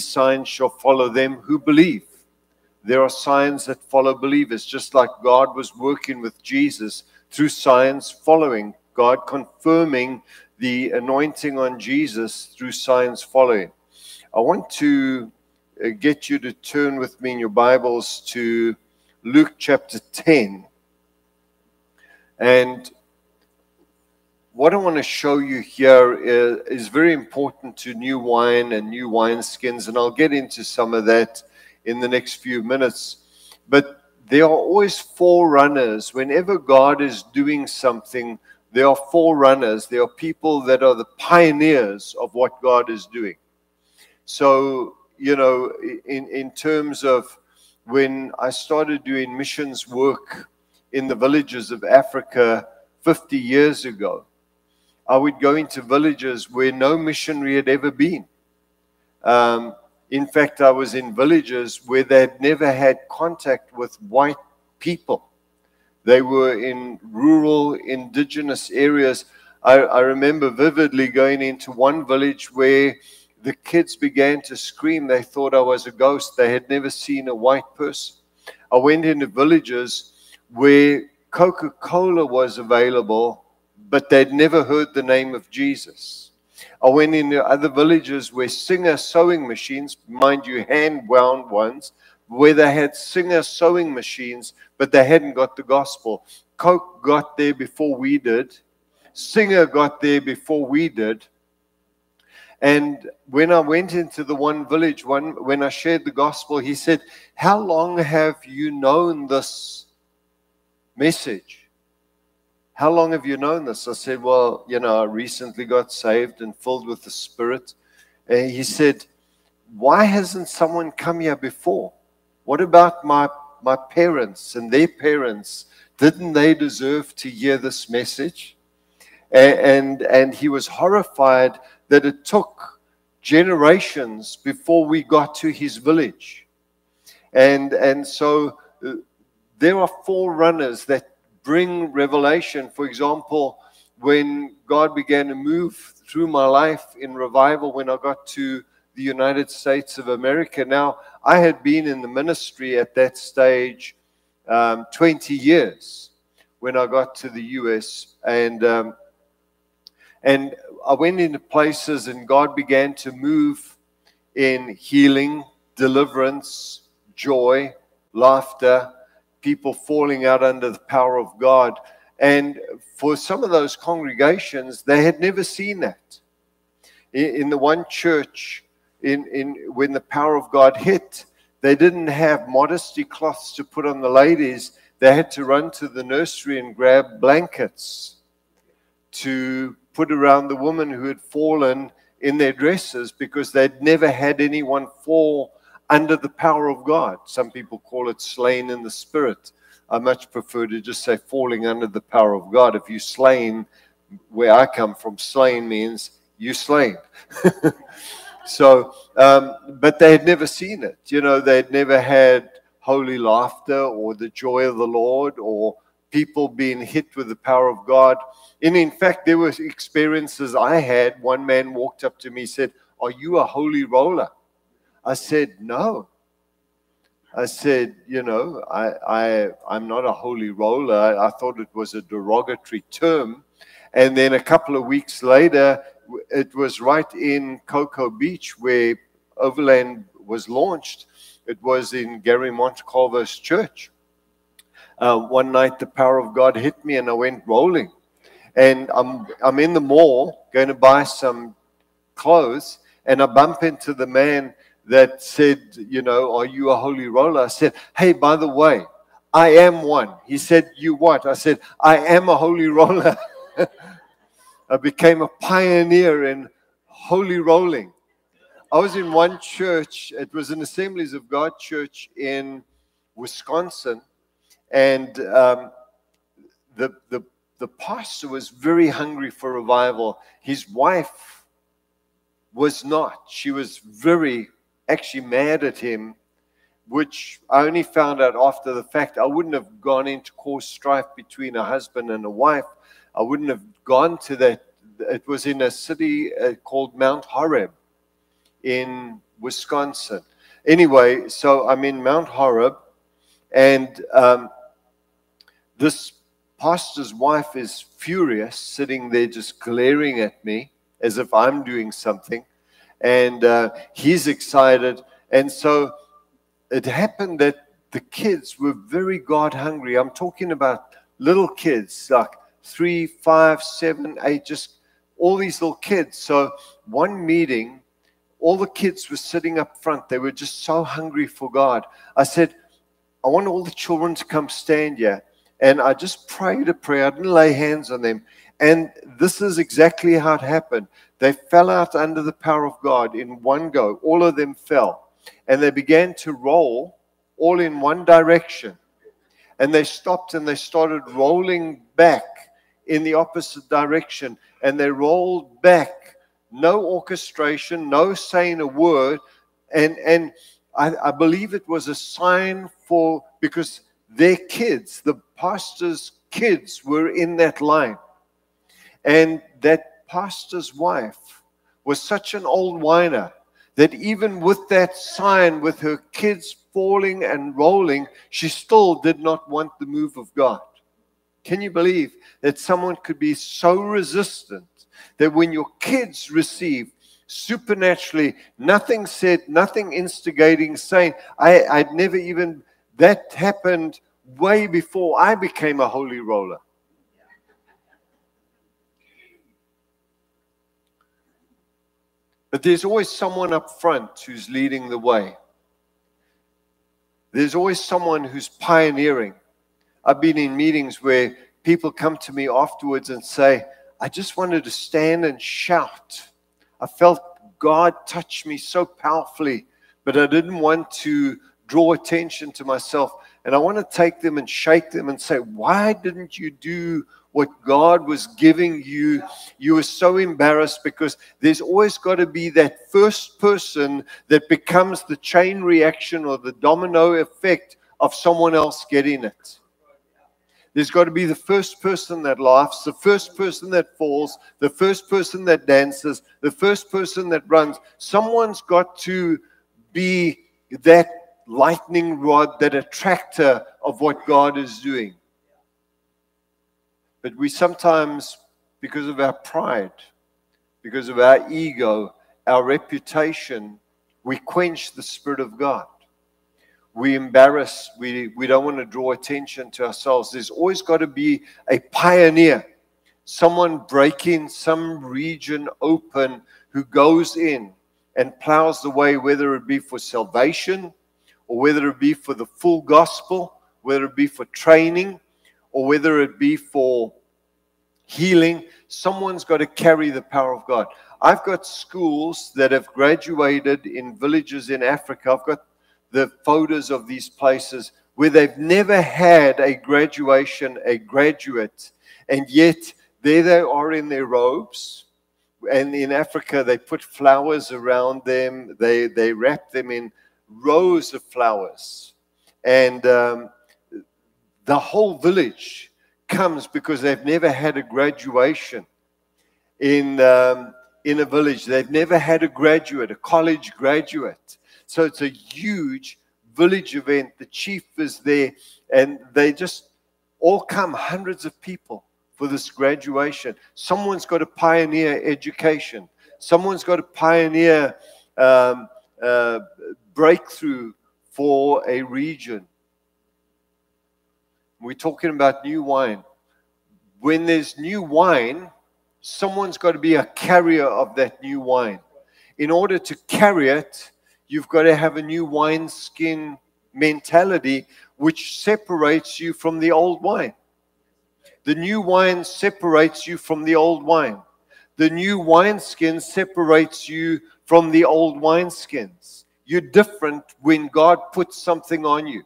these signs shall follow them who believe. There are signs that follow believers, just like God was working with Jesus through signs following, God confirming the anointing on Jesus through signs following. I want to uh, get you to turn with me in your Bibles to Luke chapter 10. And what I want to show you here is, is, very important to new wine and new wine skins, and I'll get into some of that in the next few minutes. But there are always forerunners. Whenever God is doing something, there are forerunners. There are people that are the pioneers of what God is doing. So, you know, in, in terms of when I started doing missions work in the villages of Africa 50 years ago, I would go into villages where no missionary had ever been. Um, in fact, I was in villages where they had never had contact with white people. They were in rural, indigenous areas. I, I remember vividly going into one village where the kids began to scream. They thought I was a ghost. They had never seen a white person. I went into villages where Coca Cola was available but they'd never heard the name of Jesus. I went into other villages where Singer sewing machines, mind you, hand wound ones, where they had Singer sewing machines, but they hadn't got the gospel. Coke got there before we did. Singer got there before we did. And when I went into the one village, one when I shared the gospel, he said, How long have you known this message? How long have you known this? I said, Well, you know, I recently got saved and filled with the Spirit. And he said, Why hasn't someone come here before? What about my, my parents and their parents? Didn't they deserve to hear this message? And, and, and he was horrified that it took generations before we got to his village. And, and so uh, there are forerunners that bring revelation. For example, when God began to move through my life in revival, when I got to the United States of America, now I had been in the ministry at that stage um, 20 years when I got to the US, and um, and I went into places, and God began to move in healing, deliverance, joy, laughter people falling out under the power of God. And for some of those congregations, they had never seen that. In, the one church, in, in when the power of God hit, they didn't have modesty cloths to put on the ladies. They had to run to the nursery and grab blankets to put around the woman who had fallen in their dresses because they'd never had anyone fall under the power of God. Some people call it slain in the spirit. I much prefer to just say falling under the power of God. If you slain, where I come from, slain means you slain. so, um, but they had never seen it. You know, they had never had holy laughter or the joy of the Lord or people being hit with the power of God. And in fact, there were experiences I had. One man walked up to me said, Are you a holy roller? I said, No. I said, You know, I, I, I'm not a holy roller. I, I thought it was a derogatory term. And then a couple of weeks later, it was right in Cocoa Beach where Overland was launched. It was in Gary Montecalvo's church. Uh, one night, the power of God hit me and I went rolling. And I'm, I'm in the mall going to buy some clothes, and I bump into the man that said, you know, are you a holy roller? I said, hey, by the way, I am one. He said, you what? I said, I am a holy roller. I became a pioneer in holy rolling. I was in one church, it was an Assemblies of God church in Wisconsin, and um, the, the, the pastor was very hungry for revival. His wife was not. She was very actually mad at him, which I only found out after the fact. I wouldn't have gone in to cause strife between a husband and a wife. I wouldn't have gone to that. It was in a city uh, called Mount Horeb. in Wisconsin. Anyway, so I'm in Mount Horeb, and um, this pastor's wife is furious, sitting there just glaring at me as if I'm doing something. And uh, he's excited. And so it happened that the kids were very God hungry. I'm talking about little kids, like three, five, seven, eight, just all these little kids. So one meeting, all the kids were sitting up front. They were just so hungry for God. I said, I want all the children to come stand here. And I just prayed a prayer. I didn't lay hands on them. And this is exactly how it happened. They fell out under the power of God in one go. All of them fell. And they began to roll all in one direction. And they stopped and they started rolling back in the opposite direction. And they rolled back. No orchestration, no saying a word. And, and I, I believe it was a sign for, because their kids, the pastor's kids, were in that line. And that pastor's wife was such an old whiner that even with that sign, with her kids falling and rolling, she still did not want the move of God. Can you believe that someone could be so resistant that when your kids receive supernaturally, nothing said, nothing instigating, saying, I, I'd never even, that happened way before I became a holy roller. But there's always someone up front who's leading the way. There's always someone who's pioneering. I've been in meetings where people come to me afterwards and say, I just wanted to stand and shout. I felt God touch me so powerfully, but I didn't want to draw attention to myself. And I want to take them and shake them and say, Why didn't you do what God was giving you? You were so embarrassed because there's always got to be that first person that becomes the chain reaction or the domino effect of someone else getting it. There's got to be the first person that laughs, the first person that falls, the first person that dances, the first person that runs. Someone's got to be that lightning rod, that attractor of what God is doing. But we sometimes, because of our pride, because of our ego, our reputation, we quench the Spirit of God. We embarrass, we, we don't want to draw attention to ourselves. There's always got to be a pioneer, someone breaking some region open who goes in and plows the way, whether it be for salvation or whether it be for the full gospel, whether it be for training, or whether it be for healing, someone's got to carry the power of God. I've got schools that have graduated in villages in Africa. I've got the photos of these places where they've never had a graduation, a graduate, and yet there they are in their robes. And in Africa, they put flowers around them, they, they wrap them in rows of flowers. And um, the whole village comes because they've never had a graduation in, um, in a village. They've never had a graduate, a college graduate. So it's a huge village event. The chief is there, and they just all come, hundreds of people for this graduation. Someone's got to pioneer education, someone's got to pioneer um, uh, breakthrough for a region. We're talking about new wine. When there's new wine, someone's got to be a carrier of that new wine. In order to carry it, you've got to have a new wineskin mentality which separates you from the old wine. The new wine separates you from the old wine. The new wineskin separates you from the old wineskins. You're different when God puts something on you.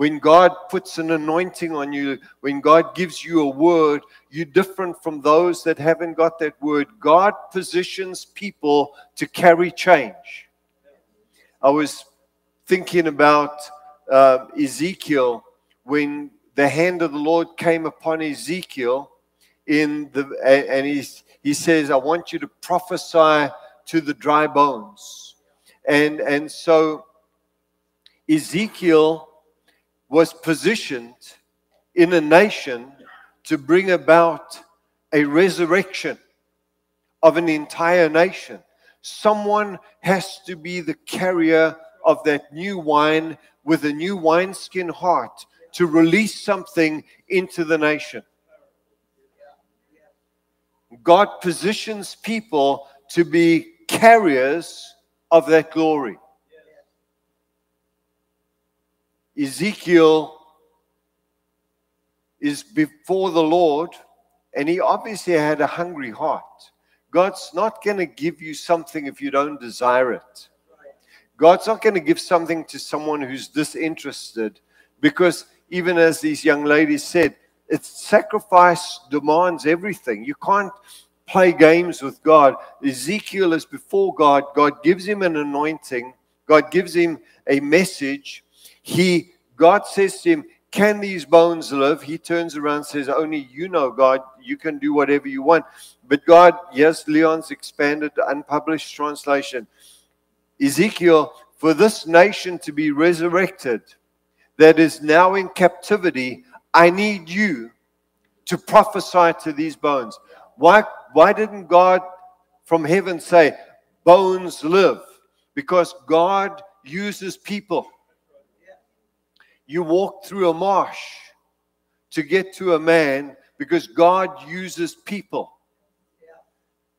When God puts an anointing on you, when God gives you a word, you're different from those that haven't got that word. God positions people to carry change. I was thinking about uh, Ezekiel when the hand of the Lord came upon Ezekiel in the and he he says, I want you to prophesy to the dry bones. And, and so Ezekiel was positioned in a nation to bring about a resurrection of an entire nation. Someone has to be the carrier of that new wine with a new wineskin heart to release something into the nation. God positions people to be carriers of that glory. Ezekiel is before the Lord, and he obviously had a hungry heart. God's not going to give you something if you don't desire it. God's not going to give something to someone who's disinterested because, even as these young ladies said, it's sacrifice demands everything. You can't play games with God. Ezekiel is before God. God gives him an anointing. God gives him a message. He God says to him, Can these bones live? He turns around says, Only you know, God. You can do whatever you want. But God, yes, Leon's expanded, unpublished translation. Ezekiel, for this nation to be resurrected that is now in captivity, I need you to prophesy to these bones. Why, why didn't God from heaven say, Bones live? Because God uses people. You walk through a marsh to get to a man because God uses people.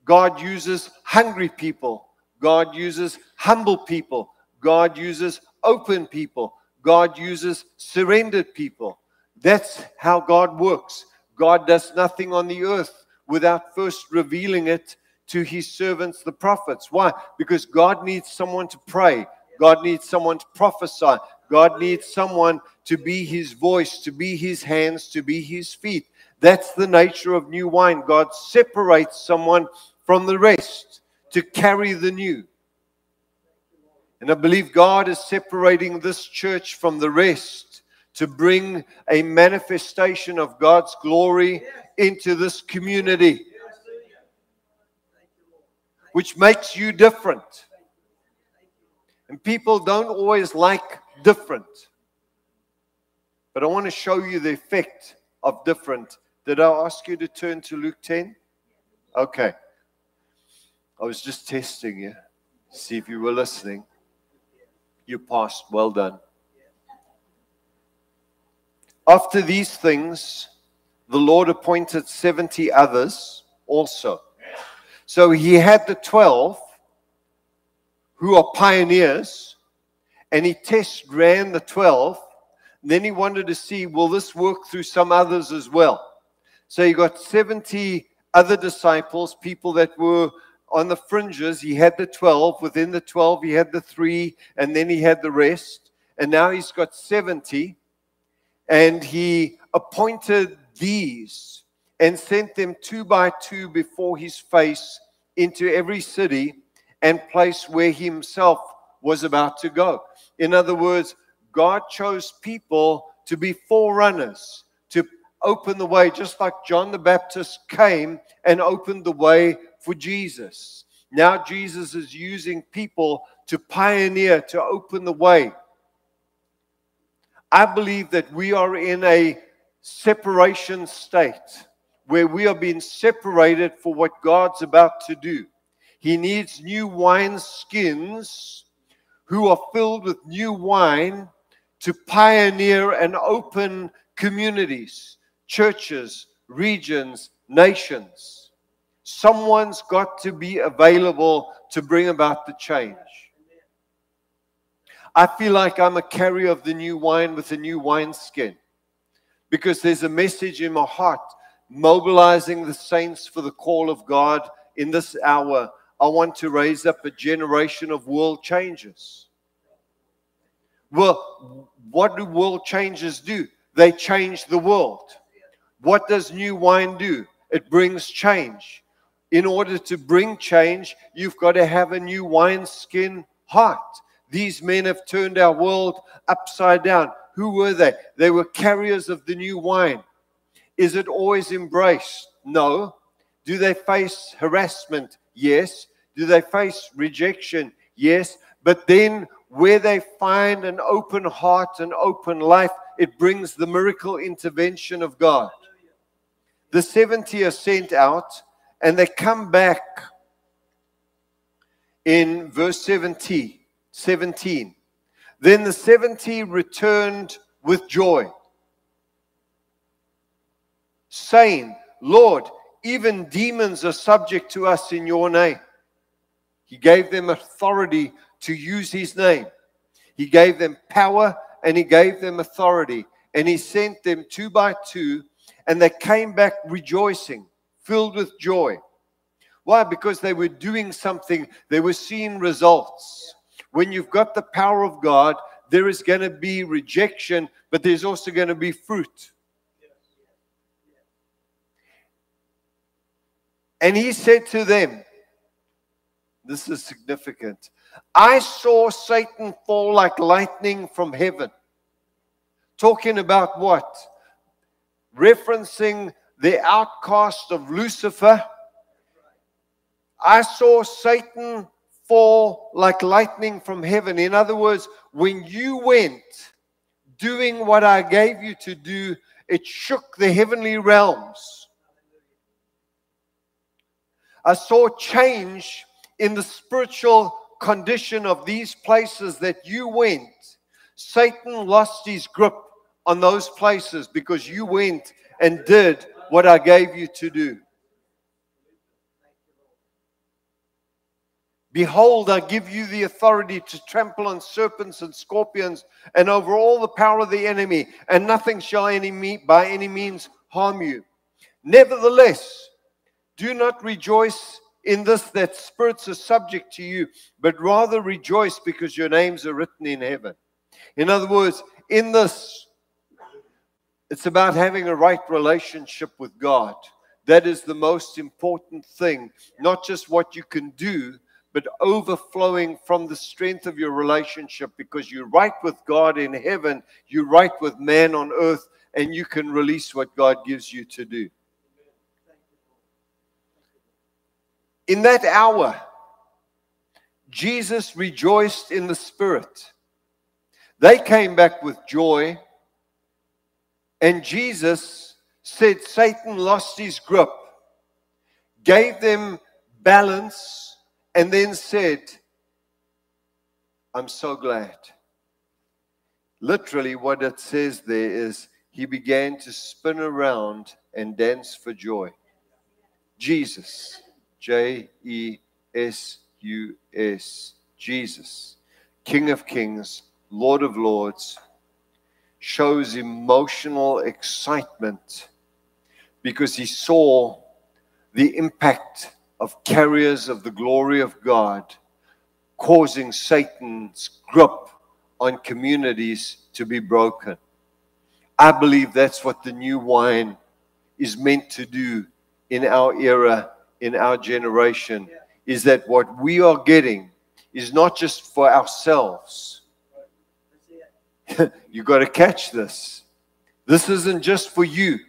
God uses hungry people. God uses humble people. God uses open people. God uses surrendered people. That's how God works. God does nothing on the earth without first revealing it to his servants, the prophets. Why? Because God needs someone to pray. God needs someone to prophesy. God needs someone to be his voice, to be his hands, to be his feet. That's the nature of new wine. God separates someone from the rest to carry the new. And I believe God is separating this church from the rest to bring a manifestation of God's glory into this community, which makes you different. And people don't always like different. But I want to show you the effect of different. Did I ask you to turn to Luke 10? Okay. I was just testing you, see if you were listening. You passed. Well done. After these things, the Lord appointed 70 others also. So he had the 12 who are pioneers and he test ran the 12. Then he wanted to see, will this work through some others as well? So he got 70 other disciples, people that were on the fringes. He had the 12. Within the 12, he had the three, and then he had the rest. And now he's got 70. And he appointed these and sent them two by two before his face into every city and place where he himself was about to go. In other words, God chose people to be forerunners, to open the way, just like John the Baptist came and opened the way for Jesus. Now, Jesus is using people to pioneer, to open the way. I believe that we are in a separation state where we are being separated for what God's about to do. He needs new wine skins who are filled with new wine to pioneer and open communities, churches, regions, nations. Someone's got to be available to bring about the change. I feel like I'm a carrier of the new wine with a new wineskin because there's a message in my heart mobilizing the saints for the call of God in this hour I want to raise up a generation of world changers. Well, what do world changers do? They change the world. What does new wine do? It brings change. In order to bring change, you've got to have a new wineskin heart. These men have turned our world upside down. Who were they? They were carriers of the new wine. Is it always embraced? No. Do they face harassment? Yes. Do they face rejection? Yes. But then, where they find an open heart and open life, it brings the miracle intervention of God. The 70 are sent out and they come back in verse 17. 17. Then the 70 returned with joy, saying, Lord, even demons are subject to us in your name. He gave them authority to use his name. He gave them power and he gave them authority. And he sent them two by two, and they came back rejoicing, filled with joy. Why? Because they were doing something, they were seeing results. When you've got the power of God, there is going to be rejection, but there's also going to be fruit. And he said to them, This is significant. I saw Satan fall like lightning from heaven. Talking about what? Referencing the outcast of Lucifer. I saw Satan fall like lightning from heaven. In other words, when you went doing what I gave you to do, it shook the heavenly realms. I saw change in the spiritual condition of these places that you went. Satan lost his grip on those places because you went and did what I gave you to do. Behold, I give you the authority to trample on serpents and scorpions and over all the power of the enemy, and nothing shall any by any means harm you. Nevertheless, do not rejoice in this that spirits are subject to you, but rather rejoice because your names are written in heaven. In other words, in this, it's about having a right relationship with God. That is the most important thing, not just what you can do, but overflowing from the strength of your relationship because you're right with God in heaven, you're right with man on earth, and you can release what God gives you to do. In that hour, Jesus rejoiced in the Spirit. They came back with joy, and Jesus said Satan lost his grip, gave them balance, and then said, I'm so glad. Literally, what it says there is he began to spin around and dance for joy. Jesus. J E S U S, Jesus, King of Kings, Lord of Lords, shows emotional excitement because he saw the impact of carriers of the glory of God causing Satan's grip on communities to be broken. I believe that's what the new wine is meant to do in our era in our generation is that what we are getting is not just for ourselves. you got to catch this. This isn't just for you.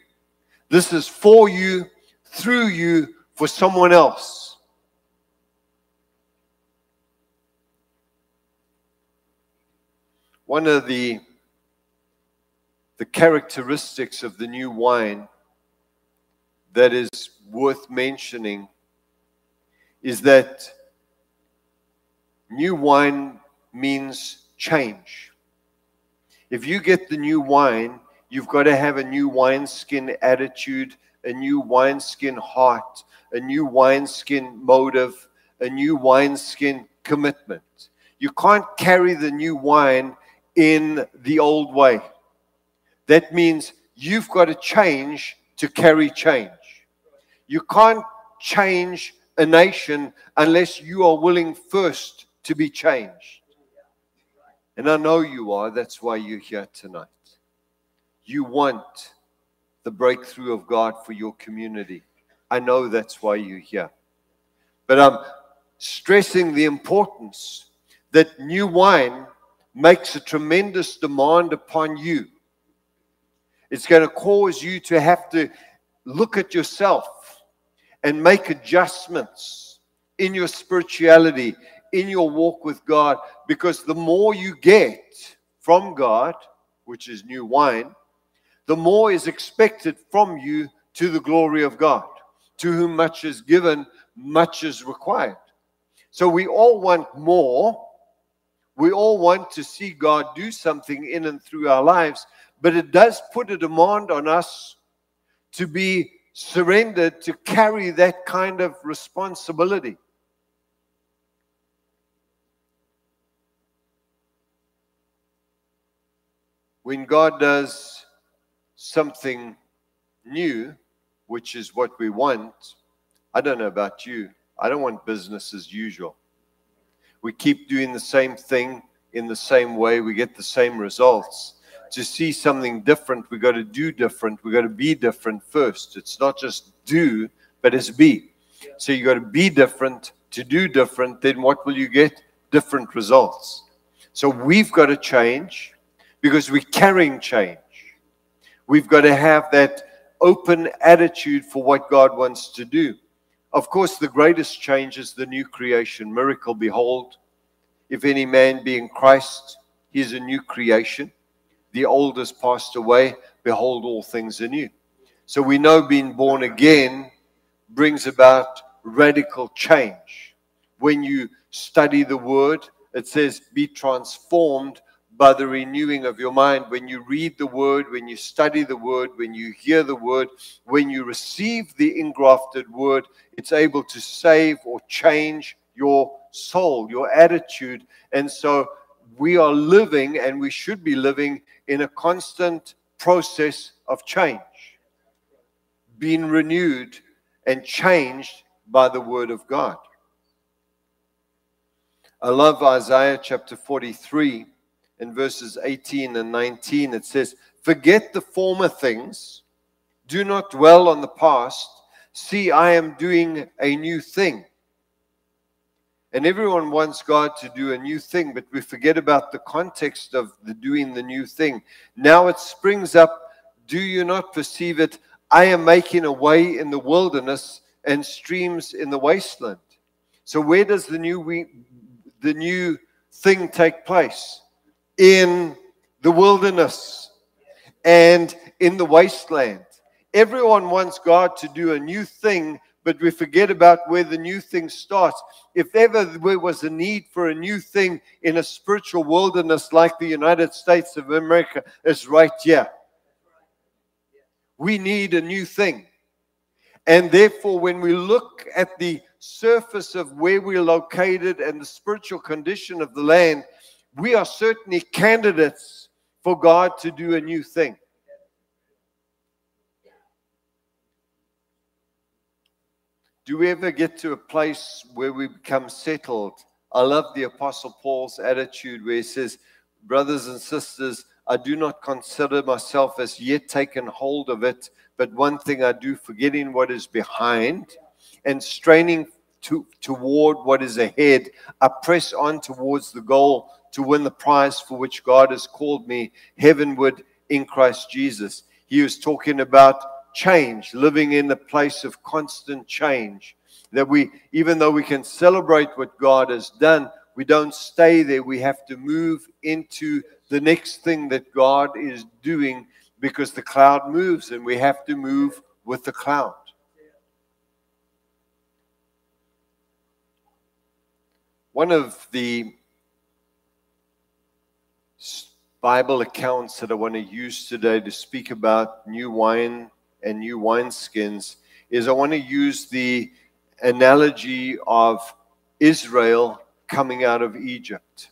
This is for you, through you, for someone else. One of the the characteristics of the new wine that is worth mentioning is that new wine means change. If you get the new wine, you've got to have a new wineskin attitude, a new wineskin heart, a new wineskin motive, a new wineskin commitment. You can't carry the new wine in the old way. That means you've got to change to carry change. You can't change a nation unless you are willing first to be changed. And I know you are. That's why you're here tonight. You want the breakthrough of God for your community. I know that's why you're here. But I'm stressing the importance that new wine makes a tremendous demand upon you. It's going to cause you to have to look at yourself and make adjustments in your spirituality, in your walk with God because the more you get from God, which is new wine, the more is expected from you to the glory of God. To whom much is given, much is required. So we all want more. We all want to see God do something in and through our lives, but it does put a demand on us to be surrendered to carry that kind of responsibility. When God does something new, which is what we want, I don't know about you. I don't want business as usual. We keep doing the same thing in the same way, we get the same results. To see something different, we got to do different. We got to be different first. It's not just do, but it's be. So you got to be different to do different. Then what will you get? Different results. So we've got to change because we're carrying change. We've got to have that open attitude for what God wants to do. Of course, the greatest change is the new creation miracle. Behold, if any man be in Christ, he is a new creation. The old has passed away. Behold, all things are new. So we know being born again brings about radical change. When you study the word, it says, be transformed by the renewing of your mind. When you read the word, when you study the word, when you hear the word, when you receive the engrafted word, it's able to save or change your soul, your attitude. And so we are living and we should be living in a constant process of change, being renewed and changed by the word of God. I love Isaiah chapter 43 in verses 18 and 19. It says, Forget the former things, do not dwell on the past. See, I am doing a new thing. And everyone wants God to do a new thing, but we forget about the context of the doing the new thing. Now it springs up. Do you not perceive it? I am making a way in the wilderness and streams in the wasteland. So where does the new the new thing take place? In the wilderness and in the wasteland. Everyone wants God to do a new thing, but we forget about where the new thing starts. If ever there was a need for a new thing in a spiritual wilderness like the United States of America, it's right here. We need a new thing. And therefore, when we look at the surface of where we're located and the spiritual condition of the land, we are certainly candidates for God to do a new thing. Do we ever get to a place where we become settled? I love the Apostle Paul's attitude where he says, Brothers and sisters, I do not consider myself as yet taken hold of it, but one thing I do, forgetting what is behind and straining to, toward what is ahead, I press on towards the goal to win the prize for which God has called me heavenward in Christ Jesus. He was talking about change, living in a place of constant change. That we, even though we can celebrate what God has done, we don't stay there. We have to move into the next thing that God is doing because the cloud moves and we have to move with the cloud. One of the Bible accounts that I want to use today to speak about new wine and new wineskins is I want to use the analogy of Israel coming out of Egypt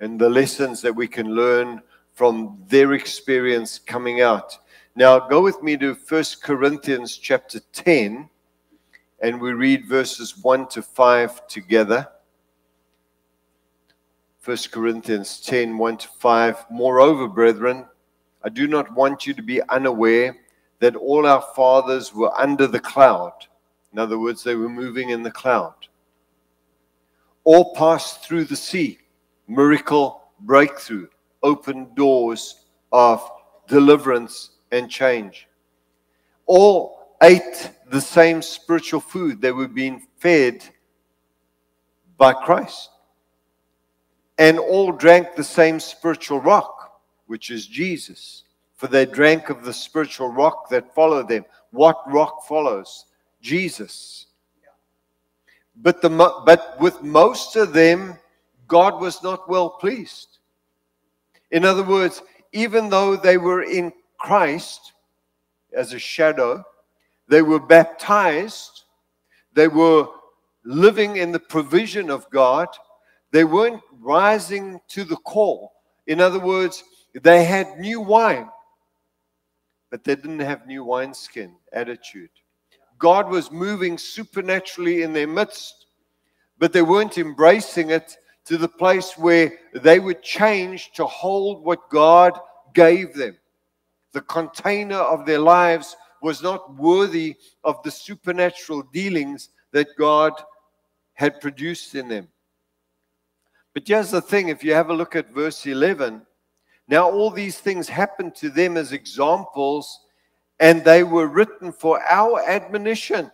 and the lessons that we can learn from their experience coming out. Now, go with me to 1 Corinthians chapter 10, and we read verses 1 to 5 together. 1 Corinthians 10 1 to 5. Moreover, brethren, I do not want you to be unaware that all our fathers were under the cloud. In other words, they were moving in the cloud. All passed through the sea. Miracle, breakthrough, open doors of deliverance and change. All ate the same spiritual food. They were being fed by Christ. And all drank the same spiritual rock, which is Jesus. For they drank of the spiritual rock that followed them. What rock follows? Jesus. But, the, but with most of them, God was not well pleased. In other words, even though they were in Christ as a shadow, they were baptized, they were living in the provision of God, they weren't rising to the call. In other words, they had new wine, but they didn't have new wineskin attitude. God was moving supernaturally in their midst, but they weren't embracing it to the place where they would change to hold what God gave them. The container of their lives was not worthy of the supernatural dealings that God had produced in them. But here's the thing if you have a look at verse 11, now all these things happened to them as examples, and they were written for our admonition.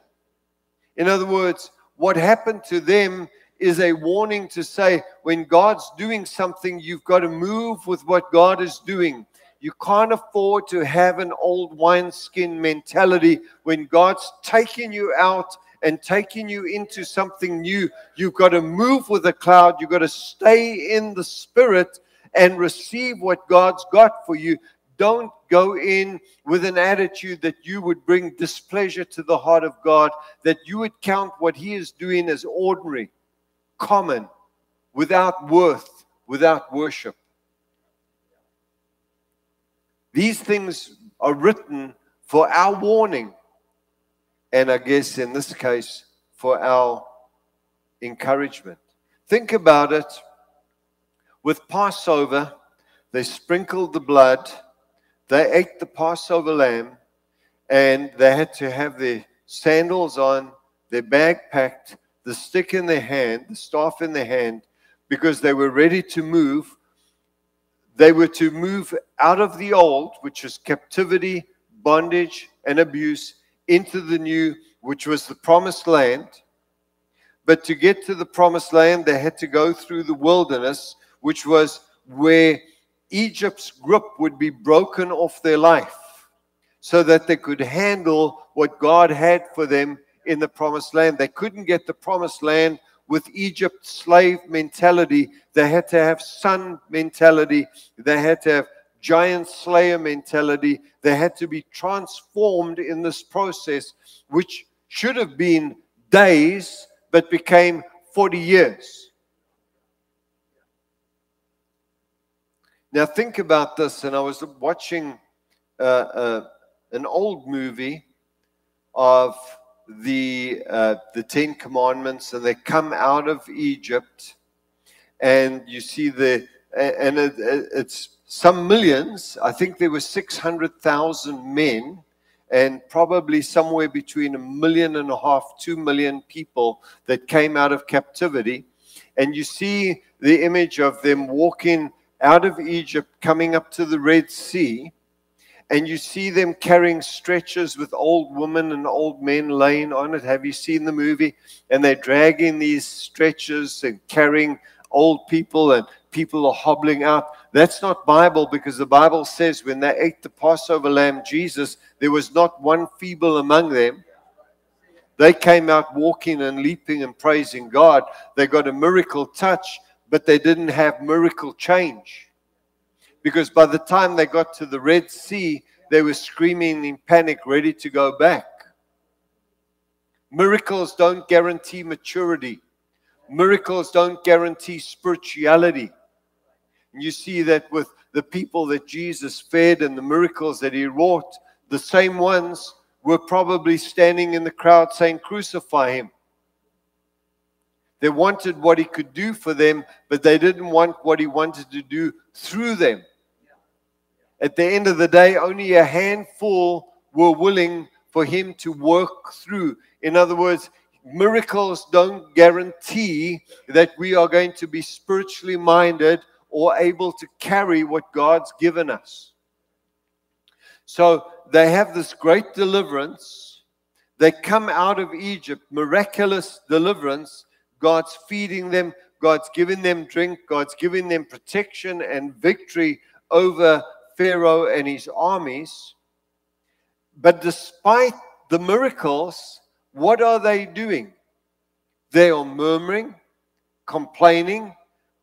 In other words, what happened to them is a warning to say when God's doing something, you've got to move with what God is doing. You can't afford to have an old wineskin mentality when God's taking you out and taking you into something new. You've got to move with the cloud. You've got to stay in the spirit and receive what God's got for you. Don't go in with an attitude that you would bring displeasure to the heart of God, that you would count what He is doing as ordinary common, without worth, without worship. These things are written for our warning, and I guess in this case, for our encouragement. Think about it. With Passover, they sprinkled the blood, they ate the Passover lamb, and they had to have their sandals on, their bag packed, the stick in their hand, the staff in their hand, because they were ready to move. They were to move out of the old, which was captivity, bondage, and abuse, into the new, which was the promised land. But to get to the promised land, they had to go through the wilderness, which was where Egypt's grip would be broken off their life so that they could handle what God had for them in the promised land. They couldn't get the promised land with Egypt slave mentality. They had to have son mentality. They had to have giant slayer mentality. They had to be transformed in this process, which should have been days, but became 40 years. Now, think about this. And I was watching uh, uh, an old movie of the uh, the Ten Commandments, and they come out of Egypt, and you see the and it, it's some millions. I think there were six hundred thousand men, and probably somewhere between a million and a half, two million people that came out of captivity, and you see the image of them walking out of Egypt, coming up to the Red Sea and you see them carrying stretchers with old women and old men laying on it. Have you seen the movie? And they're dragging these stretchers and carrying old people, and people are hobbling out. That's not Bible because the Bible says when they ate the Passover lamb, Jesus, there was not one feeble among them. They came out walking and leaping and praising God. They got a miracle touch, but they didn't have miracle change because by the time they got to the Red Sea, they were screaming in panic, ready to go back. Miracles don't guarantee maturity, miracles don't guarantee spirituality. And you see that with the people that Jesus fed and the miracles that he wrought, the same ones were probably standing in the crowd saying, Crucify him. They wanted what he could do for them, but they didn't want what he wanted to do through them. At the end of the day, only a handful were willing for him to work through. In other words, miracles don't guarantee that we are going to be spiritually minded or able to carry what God's given us. So they have this great deliverance. They come out of Egypt, miraculous deliverance, God's feeding them, God's giving them drink, God's giving them protection and victory over Pharaoh and his armies. But despite the miracles, what are they doing? They are murmuring, complaining,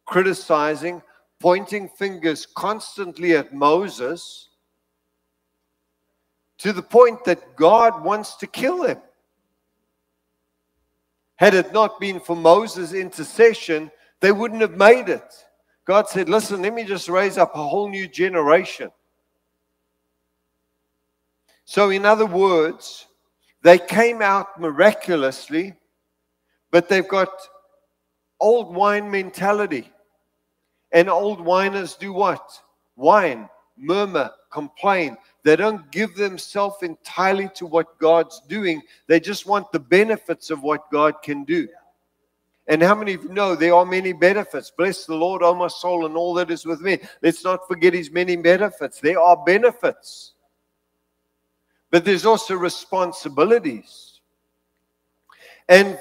criticizing, pointing fingers constantly at Moses to the point that God wants to kill them. Had it not been for Moses' intercession, they wouldn't have made it. God said, Listen, let me just raise up a whole new generation. So, in other words, they came out miraculously, but they've got old wine mentality. And old winers do what? Whine, murmur, complain. They don't give themselves entirely to what God's doing. They just want the benefits of what God can do. And how many of you know there are many benefits? Bless the Lord, O my soul, and all that is with me. Let's not forget his many benefits. There are benefits. But there's also responsibilities. And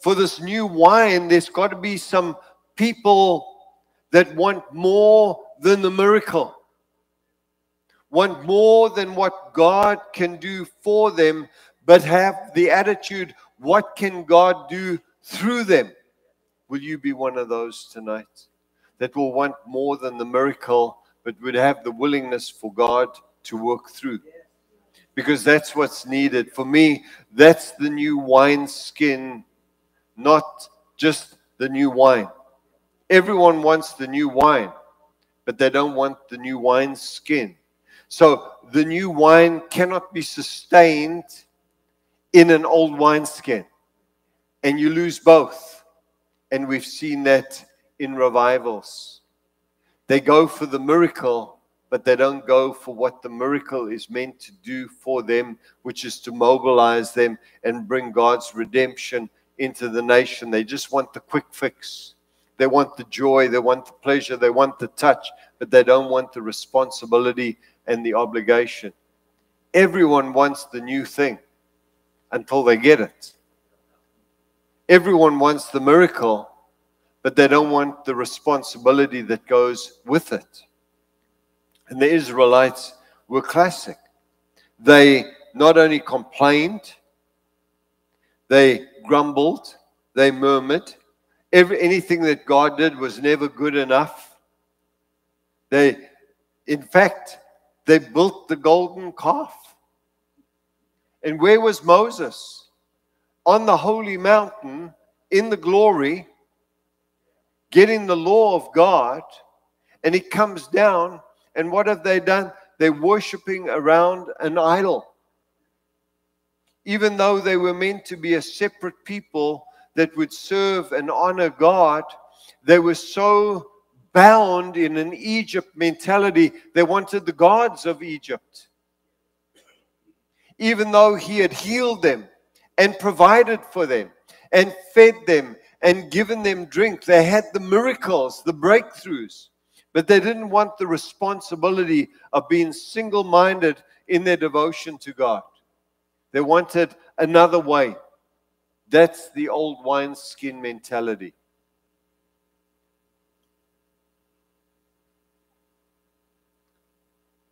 for this new wine, there's got to be some people that want more than the miracle, want more than what God can do for them, but have the attitude, what can God do through them? Will you be one of those tonight that will want more than the miracle, but would have the willingness for God to work through? Because that's what's needed. For me, that's the new wine skin, not just the new wine. Everyone wants the new wine, but they don't want the new wine skin. So the new wine cannot be sustained in an old wineskin, and you lose both. And we've seen that in revivals. They go for the miracle, but they don't go for what the miracle is meant to do for them, which is to mobilize them and bring God's redemption into the nation. They just want the quick fix. They want the joy, they want the pleasure, they want the touch, but they don't want the responsibility and the obligation. Everyone wants the new thing until they get it. Everyone wants the miracle, but they don't want the responsibility that goes with it. And the Israelites were classic. They not only complained, they grumbled, they murmured, Every, anything that God did was never good enough. They, in fact, they built the golden calf. And where was Moses? On the holy mountain in the glory, getting the law of God. And he comes down, and what have they done? They're worshiping around an idol. Even though they were meant to be a separate people, that would serve and honor God, they were so bound in an Egypt mentality, they wanted the gods of Egypt. Even though He had healed them and provided for them and fed them and given them drink, they had the miracles, the breakthroughs, but they didn't want the responsibility of being single minded in their devotion to God. They wanted another way. That's the old wineskin mentality.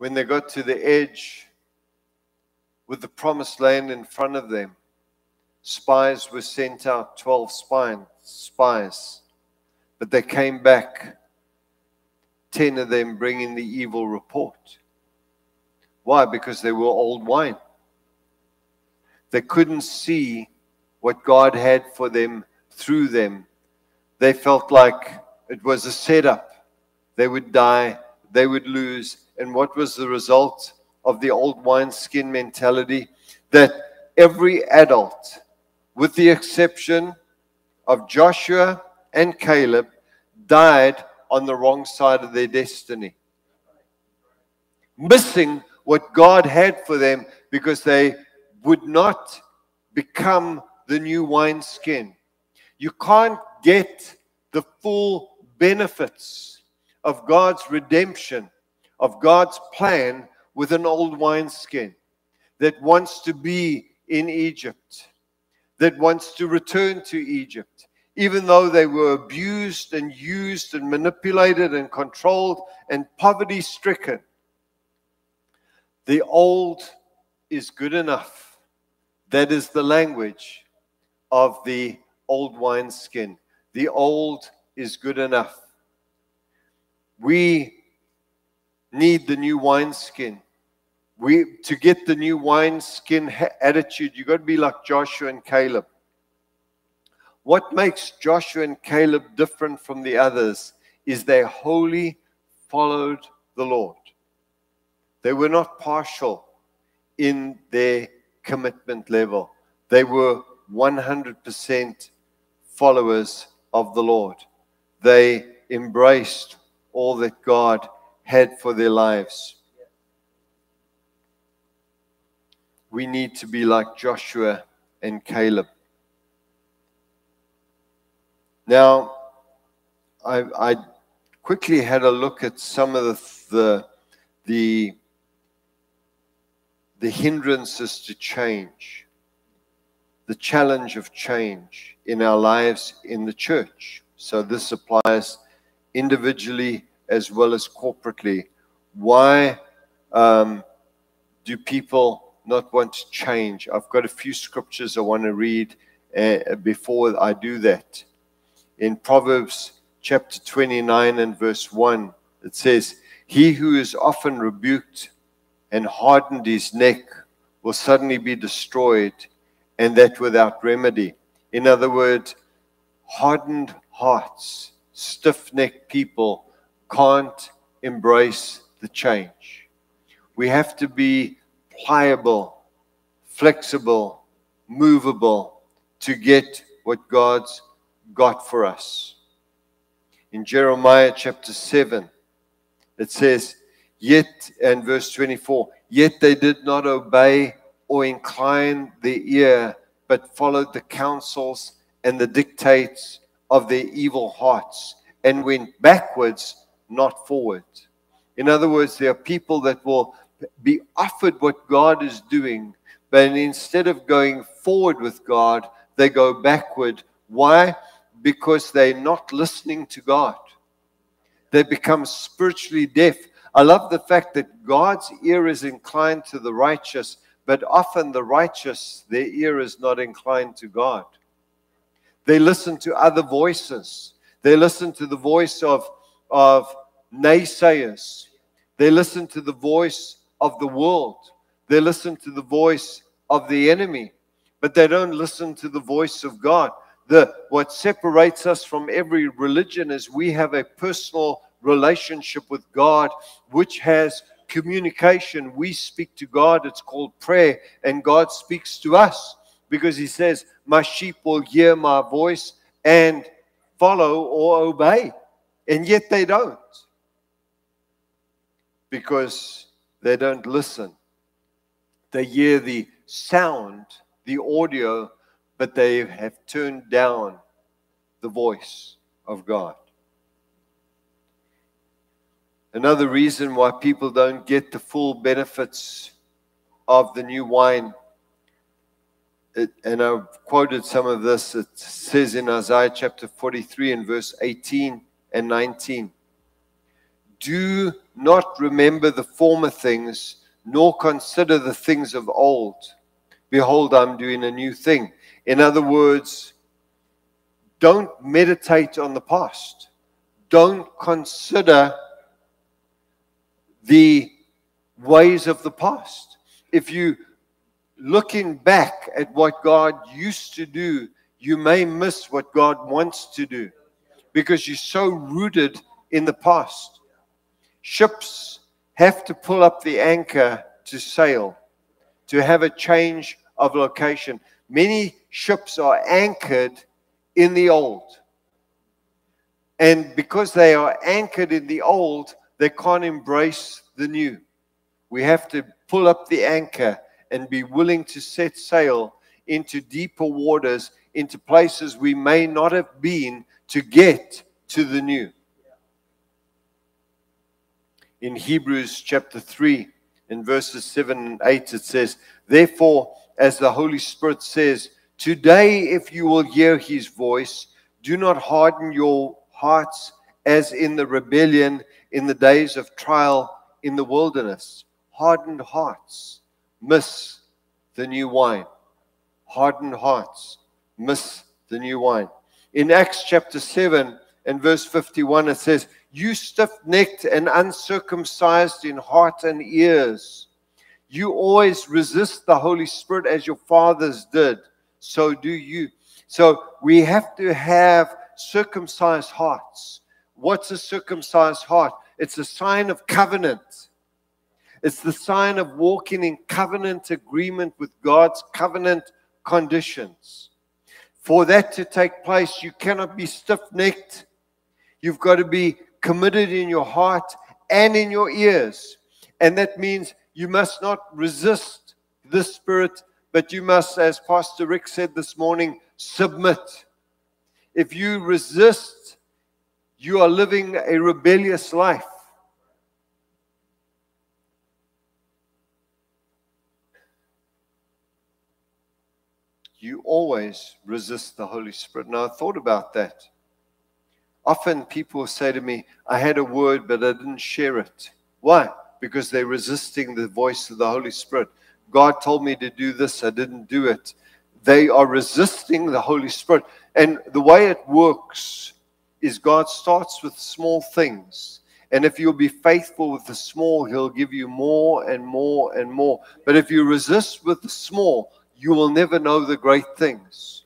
When they got to the edge with the promised land in front of them, spies were sent out 12 spine, spies, but they came back, 10 of them bringing the evil report. Why? Because they were old wine. They couldn't see what God had for them through them. They felt like it was a setup. They would die, they would lose. And what was the result of the old wineskin mentality? That every adult, with the exception of Joshua and Caleb, died on the wrong side of their destiny, missing what God had for them because they would not become the new wineskin. You can't get the full benefits of God's redemption, of God's plan with an old wineskin that wants to be in Egypt, that wants to return to Egypt. even though they were abused and used and manipulated and controlled and poverty stricken. The old is good enough. That is the language of the old wineskin. The old is good enough. We need the new wineskin. We to get the new wineskin attitude, you've got to be like Joshua and Caleb. What makes Joshua and Caleb different from the others is they wholly followed the Lord. They were not partial in their commitment level. They were 100% followers of the Lord. They embraced all that God had for their lives. We need to be like Joshua and Caleb. Now, I, I quickly had a look at some of the, the, the, the hindrances to change, the challenge of change in our lives in the church. So this applies individually as well as corporately. Why um, do people not want to change? I've got a few scriptures I want to read uh, before I do that in Proverbs chapter 29 and verse 1, it says, He who is often rebuked and hardened his neck will suddenly be destroyed, and that without remedy. In other words, hardened hearts, stiff necked people can't embrace the change. We have to be pliable, flexible, movable to get what God's got for us. In Jeremiah chapter 7, it says, Yet, and verse 24, yet they did not obey or incline their ear, but followed the counsels and the dictates of their evil hearts and went backwards, not forward. In other words, there are people that will be offered what God is doing, but instead of going forward with God, they go backward. Why? because they're not listening to God. They become spiritually deaf. I love the fact that God's ear is inclined to the righteous, but often the righteous, their ear is not inclined to God. They listen to other voices. They listen to the voice of, of naysayers. They listen to the voice of the world. They listen to the voice of the enemy, but they don't listen to the voice of God. The what separates us from every religion is we have a personal relationship with God which has communication. We speak to God. It's called prayer and God speaks to us because he says my sheep will hear my voice and follow or obey. And yet they don't because they don't listen they hear the sound the audio but they have turned down the voice of God. Another reason why people don't get the full benefits of the new wine, it, and I've quoted some of this, it says in Isaiah chapter 43 and verse 18 and 19 Do not remember the former things, nor consider the things of old. Behold, I'm doing a new thing. In other words, don't meditate on the past. Don't consider the ways of the past. If you looking back at what God used to do, you may miss what God wants to do because you're so rooted in the past. Ships have to pull up the anchor to sail, to have a change of location. Many ships are anchored in the old. And because they are anchored in the old, they can't embrace the new. We have to pull up the anchor and be willing to set sail into deeper waters, into places we may not have been to get to the new. In Hebrews chapter 3, in verses 7 and 8, it says, Therefore, as the Holy Spirit says, Today, if you will hear his voice, Do not harden your hearts as in the rebellion in the days of trial in the wilderness. Hardened hearts miss the new wine. Hardened hearts miss the new wine. In Acts chapter 7 and verse 51, it says, You stiff necked and uncircumcised in heart and ears, you always resist the Holy Spirit as your fathers did. So do you. So we have to have circumcised hearts. What's a circumcised heart? It's a sign of covenant. It's the sign of walking in covenant agreement with God's covenant conditions. For that to take place, you cannot be stiff necked. You've got to be committed in your heart and in your ears. And that means you must not resist the Spirit, but you must, as Pastor Rick said this morning, submit. If you resist, you are living a rebellious life. You always resist the Holy Spirit. Now, I thought about that. Often people say to me, I had a word, but I didn't share it. Why? Because they're resisting the voice of the Holy Spirit. God told me to do this, I didn't do it. They are resisting the Holy Spirit. And the way it works is God starts with small things. And if you'll be faithful with the small, He'll give you more and more and more. But if you resist with the small, you will never know the great things.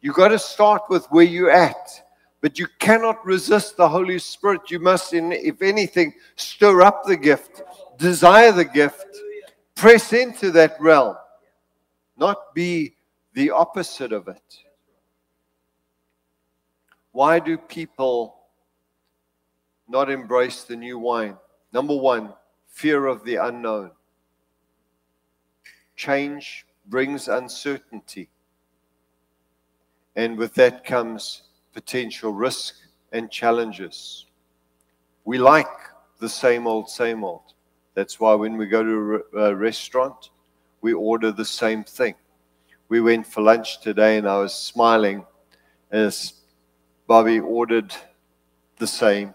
You've got to start with where you're at. But you cannot resist the Holy Spirit. You must, in, if anything, stir up the gift, desire the gift, press into that realm, not be the opposite of it. Why do people not embrace the new wine? Number one, fear of the unknown. Change brings uncertainty. And with that comes potential risk and challenges. We like the same old, same old. That's why when we go to a restaurant, we order the same thing. We went for lunch today and I was smiling as Bobby ordered the same.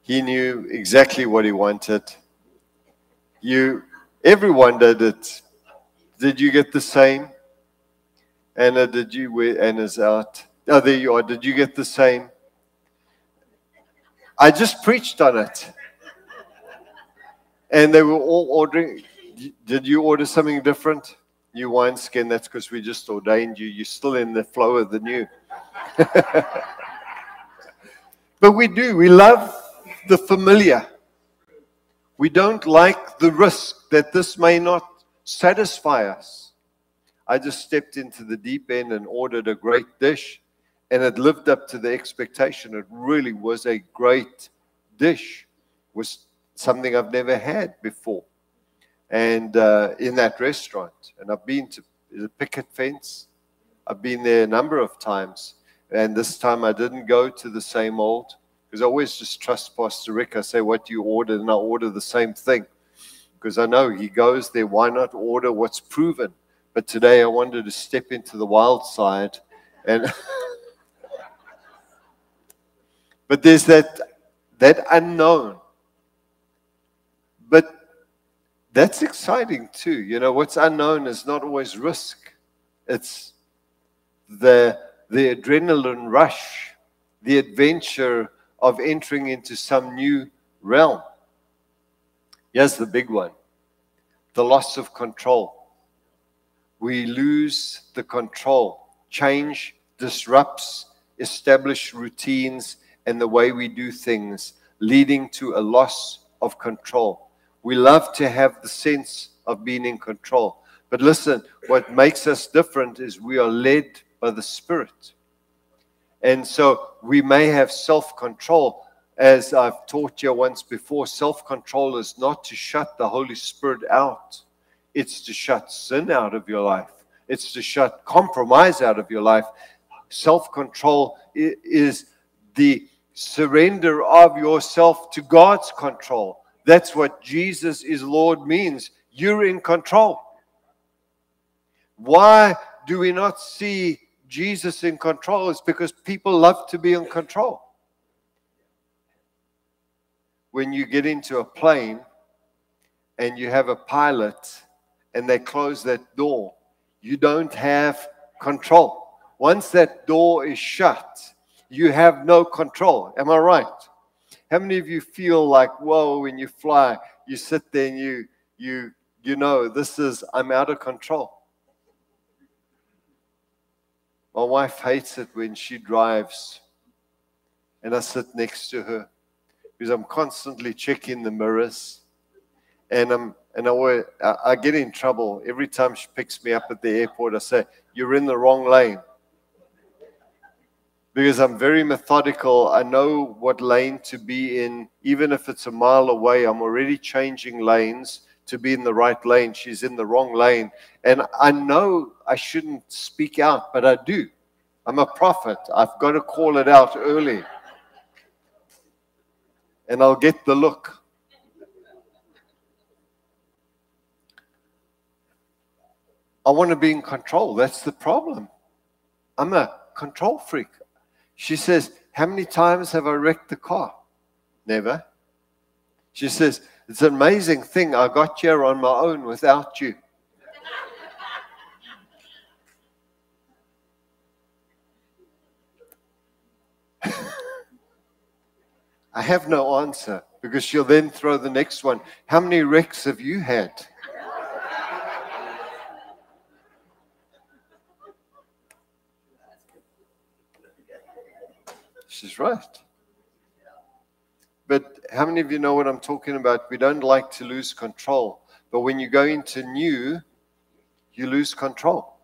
He knew exactly what he wanted. You, everyone did it. Did you get the same? Anna, uh, did you wear Anna's out? Oh, there you are. Did you get the same? I just preached on it. And they were all ordering. Did you order something different? New wineskin, that's because we just ordained you. You're still in the flow of the new. but we do. We love the familiar. We don't like the risk that this may not satisfy us. I just stepped into the deep end and ordered a great dish, and it lived up to the expectation. It really was a great dish. It was something I've never had before, and uh, in that restaurant. And I've been to the picket fence. I've been there a number of times, and this time I didn't go to the same old because I always just trust Pastor Rick. I say, "What do you order?" and I order the same thing because I know he goes there. Why not order what's proven? But today I wanted to step into the wild side and but there's that that unknown. But that's exciting too. You know, what's unknown is not always risk. It's the the adrenaline rush, the adventure of entering into some new realm. Here's the big one the loss of control we lose the control. Change disrupts established routines and the way we do things, leading to a loss of control. We love to have the sense of being in control. But listen, what makes us different is we are led by the Spirit. And so we may have self control. As I've taught you once before, self control is not to shut the Holy Spirit out it's to shut sin out of your life, it's to shut compromise out of your life. Self control is the surrender of yourself to God's control. That's what Jesus is Lord means. You're in control. Why do we not see Jesus in control? It's because people love to be in control. When you get into a plane and you have a pilot and they close that door, you don't have control. Once that door is shut, you have no control. Am I right? How many of you feel like, whoa, when you fly, you sit there and you you you know this is I'm out of control. My wife hates it when she drives and I sit next to her because I'm constantly checking the mirrors and I'm and I, I get in trouble every time she picks me up at the airport. I say, You're in the wrong lane. Because I'm very methodical. I know what lane to be in. Even if it's a mile away, I'm already changing lanes to be in the right lane. She's in the wrong lane. And I know I shouldn't speak out, but I do. I'm a prophet. I've got to call it out early. And I'll get the look. I want to be in control. That's the problem. I'm a control freak. She says, How many times have I wrecked the car? Never. She says, It's an amazing thing. I got here on my own without you. I have no answer because she'll then throw the next one. How many wrecks have you had? She's right. But how many of you know what I'm talking about? We don't like to lose control. But when you go into new, you lose control.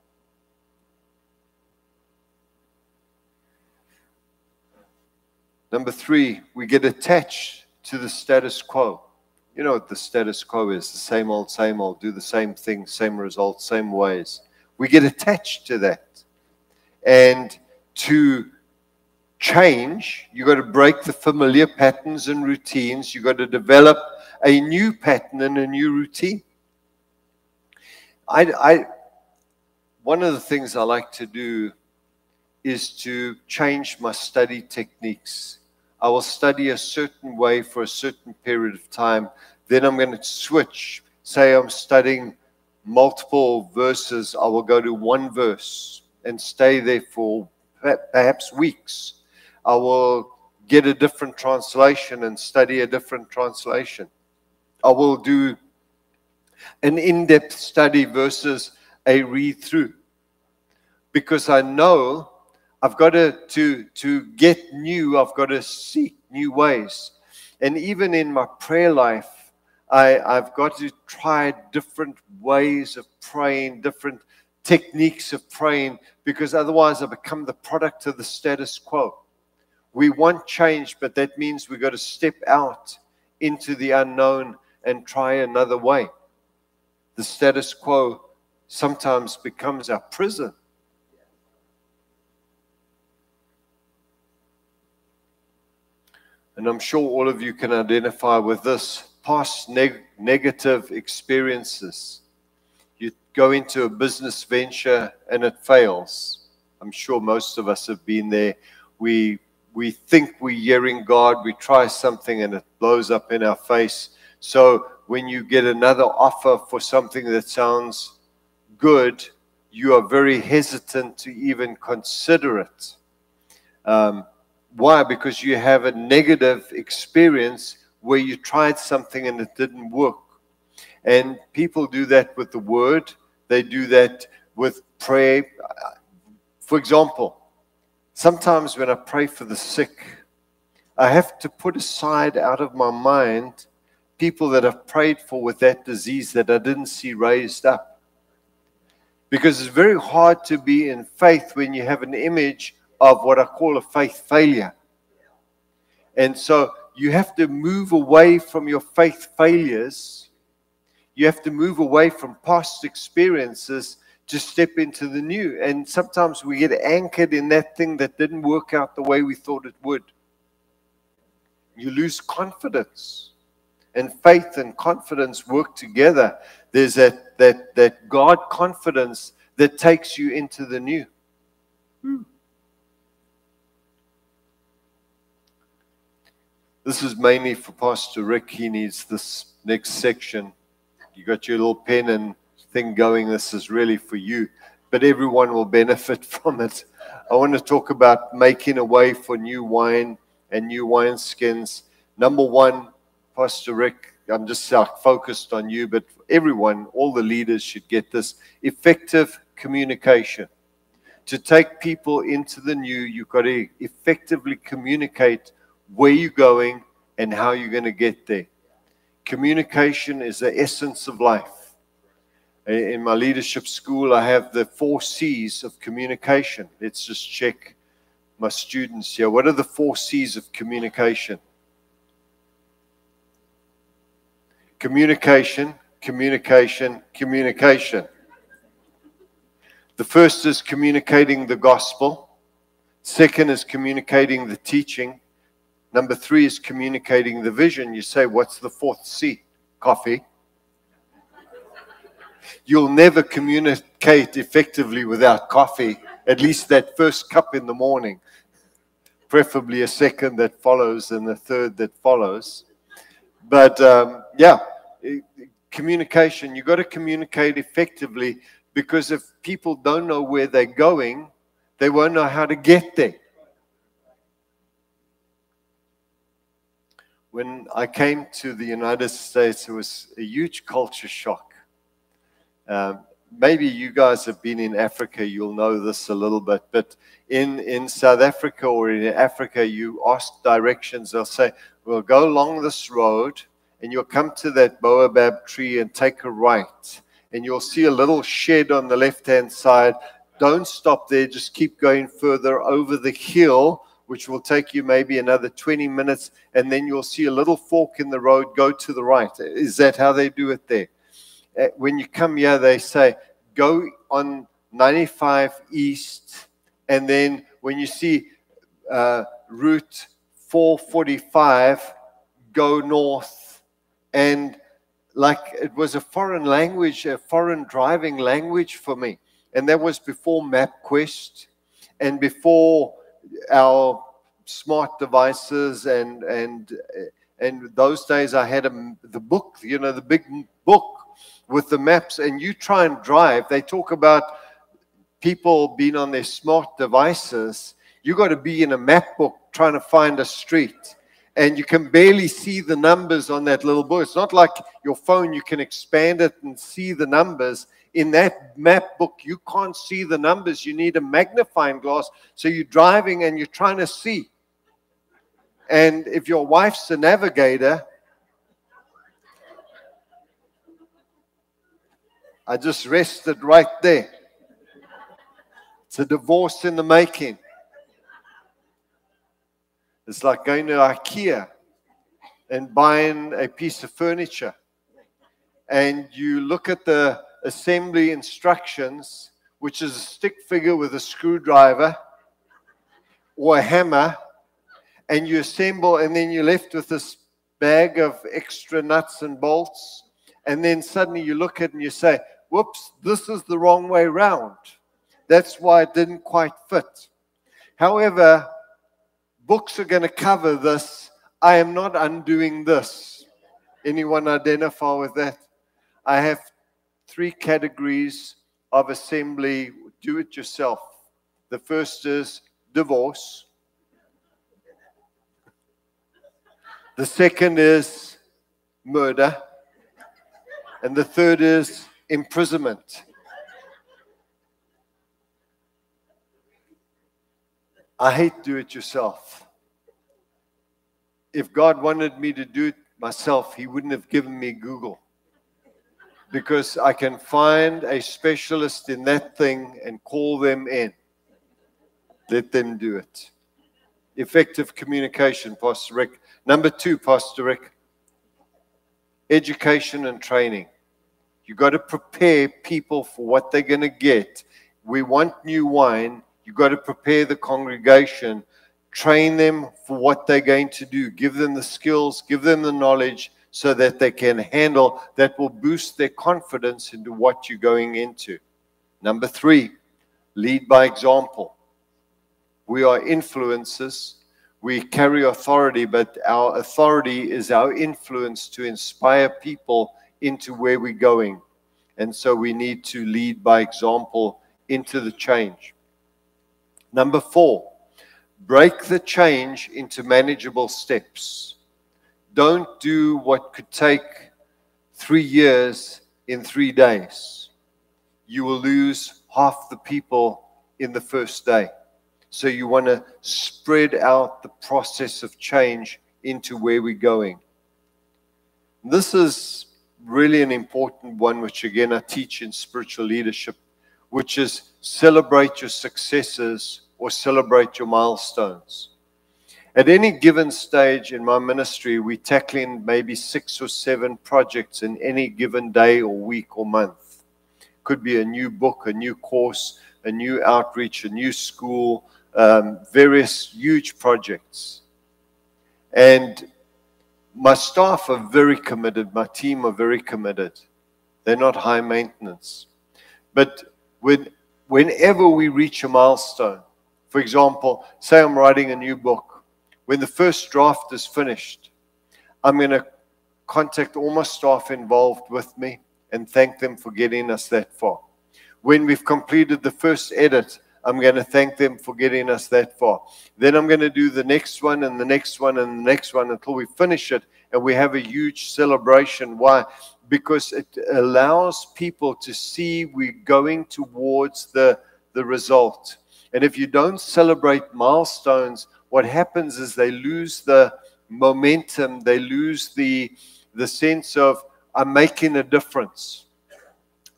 Number three, we get attached to the status quo. You know what the status quo is the same old, same old, do the same thing, same results, same ways. We get attached to that. And to change, you've got to break the familiar patterns and routines. You've got to develop a new pattern and a new routine. I, I, one of the things I like to do is to change my study techniques. I will study a certain way for a certain period of time. Then I'm going to switch. Say I'm studying multiple verses, I will go to one verse and stay there for perhaps weeks. I will get a different translation and study a different translation. I will do an in depth study versus a read through because I know I've got to, to, to get new, I've got to seek new ways. And even in my prayer life, I, I've got to try different ways of praying, different techniques of praying, because otherwise I become the product of the status quo. We want change, but that means we've got to step out into the unknown and try another way. The status quo sometimes becomes our prison. And I'm sure all of you can identify with this past neg- negative experiences. You go into a business venture and it fails. I'm sure most of us have been there. We we think we're hearing God, we try something and it blows up in our face. So when you get another offer for something that sounds good, you are very hesitant to even consider it. Um, why? Because you have a negative experience where you tried something and it didn't work. And people do that with the word, they do that with prayer. For example, Sometimes when I pray for the sick, I have to put aside out of my mind people that I've prayed for with that disease that I didn't see raised up. Because it's very hard to be in faith when you have an image of what I call a faith failure. And so you have to move away from your faith failures. You have to move away from past experiences to step into the new. And sometimes we get anchored in that thing that didn't work out the way we thought it would. You lose confidence. And faith and confidence work together. There's that, that, that God confidence that takes you into the new. Hmm. This is mainly for Pastor Rick. He needs this next section. You got your little pen and thing going. This is really for you, but everyone will benefit from it. I want to talk about making a way for new wine and new wineskins. Number one, Pastor Rick, I'm just uh, focused on you, but everyone, all the leaders should get this effective communication. To take people into the new, you've got to effectively communicate where you're going and how you're going to get there. Communication is the essence of life. In my leadership school, I have the four C's of communication. Let's just check my students here. What are the four C's of communication? Communication, communication, communication. The first is communicating the gospel. Second is communicating the teaching. Number three is communicating the vision. You say, What's the fourth C? Coffee. You'll never communicate effectively without coffee, at least that first cup in the morning, preferably a second that follows and a third that follows. But um, yeah, communication, you've got to communicate effectively because if people don't know where they're going, they won't know how to get there. when I came to the United States, it was a huge culture shock. Um, maybe you guys have been in Africa, you'll know this a little bit, but in, in South Africa or in Africa, you ask directions, they'll say, We'll go along this road, and you'll come to that baobab tree and take a right, and you'll see a little shed on the left hand side. Don't stop there, just keep going further over the hill which will take you maybe another 20 minutes, and then you'll see a little fork in the road, go to the right. Is that how they do it there? Uh, when you come here, they say, go on 95 East, and then when you see uh, Route 445, go north. And like it was a foreign language, a foreign driving language for me. And that was before MapQuest and before our smart devices and and and those days I had a, the book, you know, the big book with the maps, and you try and drive. They talk about people being on their smart devices. You got to be in a map book trying to find a street, and you can barely see the numbers on that little book. It's not like your phone; you can expand it and see the numbers in that map book, you can't see the numbers. You need a magnifying glass. So you're driving and you're trying to see. And if your wife's a navigator, I just rested right there. It's a divorce in the making. It's like going to IKEA and buying a piece of furniture. And you look at the assembly instructions, which is a stick figure with a screwdriver or a hammer, and you assemble, and then you're left with this bag of extra nuts and bolts. And then suddenly you look at it and you say, Whoops, this is the wrong way round. That's why it didn't quite fit. However, books are going to cover this. I am not undoing this. Anyone identify with that? I have three categories of assembly do it yourself. The first is divorce, the second is murder, and the third is imprisonment. I hate do it yourself. If God wanted me to do it myself, He wouldn't have given me Google because I can find a specialist in that thing and call them in. Let them do it. Effective communication, Pastor Rick. Number two, Pastor Rick, education and training. You got to prepare people for what they're going to get. We want new wine. You got to prepare the congregation, train them for what they're going to do, give them the skills, give them the knowledge, so that they can handle that will boost their confidence into what you're going into. Number three, lead by example. We are influencers. We carry authority, but our authority is our influence to inspire people into where we're going. And so we need to lead by example into the change. Number four, break the change into manageable steps. Don't do what could take three years in three days. You will lose half the people in the first day. So you want to spread out the process of change into where we're going. This is really an important one, which again I teach in spiritual leadership, which is celebrate your successes or celebrate your milestones. At any given stage in my ministry, we're tackling maybe six or seven projects in any given day or week or month. Could be a new book, a new course, a new outreach, a new school, um, various huge projects. And my staff are very committed, my team are very committed. They're not high maintenance. But when, whenever we reach a milestone, for example, say I'm writing a new book, when the first draft is finished, I'm going to contact all my staff involved with me and thank them for getting us that far. When we've completed the first edit, I'm going to thank them for getting us that far. Then I'm going to do the next one and the next one and the next one until we finish it and we have a huge celebration. Why? Because it allows people to see we're going towards the, the result. And if you don't celebrate milestones, what happens is they lose the momentum, they lose the, the sense of, I'm making a difference.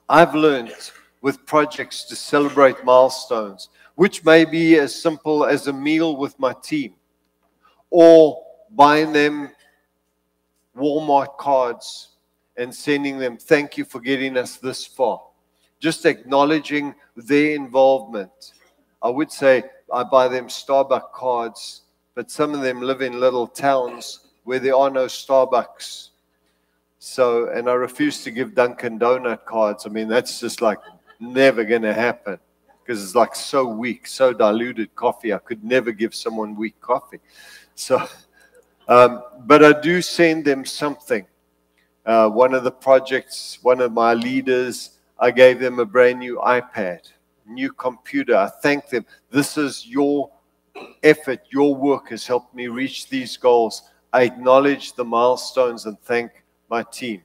I've learned with projects to celebrate milestones, which may be as simple as a meal with my team or buying them Walmart cards and sending them, thank you for getting us this far. Just acknowledging their involvement. I would say I buy them Starbucks cards, but some of them live in little towns where there are no Starbucks. So, and I refuse to give Dunkin' Donut cards. I mean, that's just like never going to happen because it's like so weak, so diluted coffee. I could never give someone weak coffee. So, um, but I do send them something. Uh, one of the projects, one of my leaders, I gave them a brand new iPad, new computer. I thank them. This is your effort, your work has helped me reach these goals. I acknowledge the milestones and thank my team.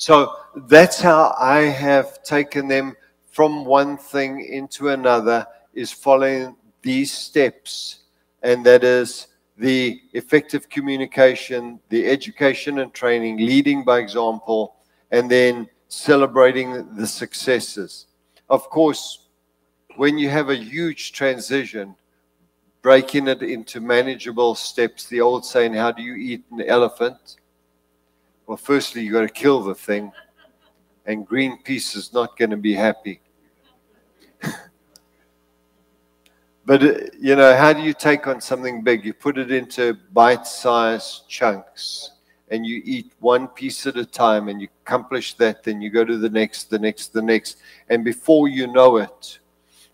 So that's how I have taken them from one thing into another, is following these steps. And that is the effective communication, the education and training, leading by example, and then celebrating the successes. Of course, when you have a huge transition, breaking it into manageable steps, the old saying, How do you eat an elephant? Well, firstly, you've got to kill the thing, and Greenpeace is not going to be happy. but, uh, you know, how do you take on something big? You put it into bite sized chunks and you eat one piece at a time and you accomplish that, then you go to the next, the next, the next. And before you know it,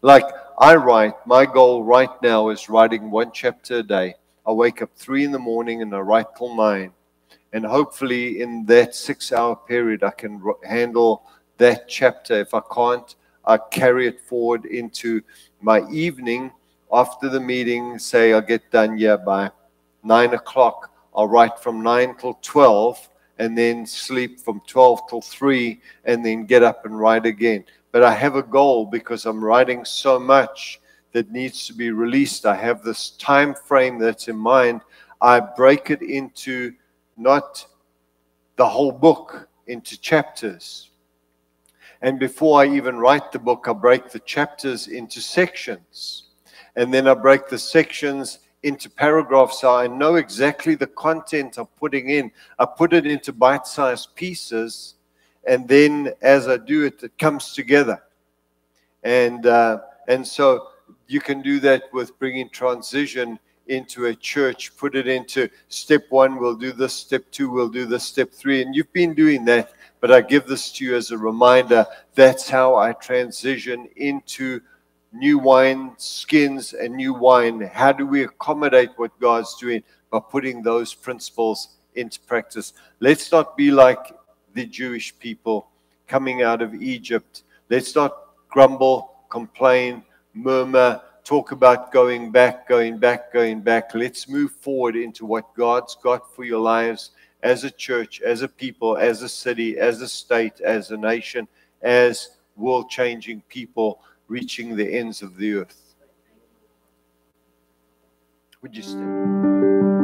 like I write, my goal right now is writing one chapter a day. I wake up three in the morning and I write till nine. And hopefully, in that six hour period, I can handle that chapter. If I can't, I carry it forward into my evening after the meeting. Say I get done here by nine o'clock. I'll write from nine till 12 and then sleep from 12 till 3 and then get up and write again. But I have a goal because I'm writing so much that needs to be released. I have this time frame that's in mind. I break it into not the whole book into chapters. And before I even write the book, I break the chapters into sections. And then I break the sections into paragraphs so I know exactly the content I'm putting in. I put it into bite sized pieces. And then as I do it, it comes together. And, uh, and so you can do that with bringing transition into a church, put it into step one, we'll do this, step two, we'll do this, step three. And you've been doing that, but I give this to you as a reminder that's how I transition into new wine skins and new wine. How do we accommodate what God's doing by putting those principles into practice? Let's not be like the Jewish people coming out of Egypt. Let's not grumble, complain, murmur, talk about going back, going back, going back. Let's move forward into what God's got for your lives as a church, as a people, as a city, as a state, as a nation, as world changing people reaching the ends of the earth. Would you stand?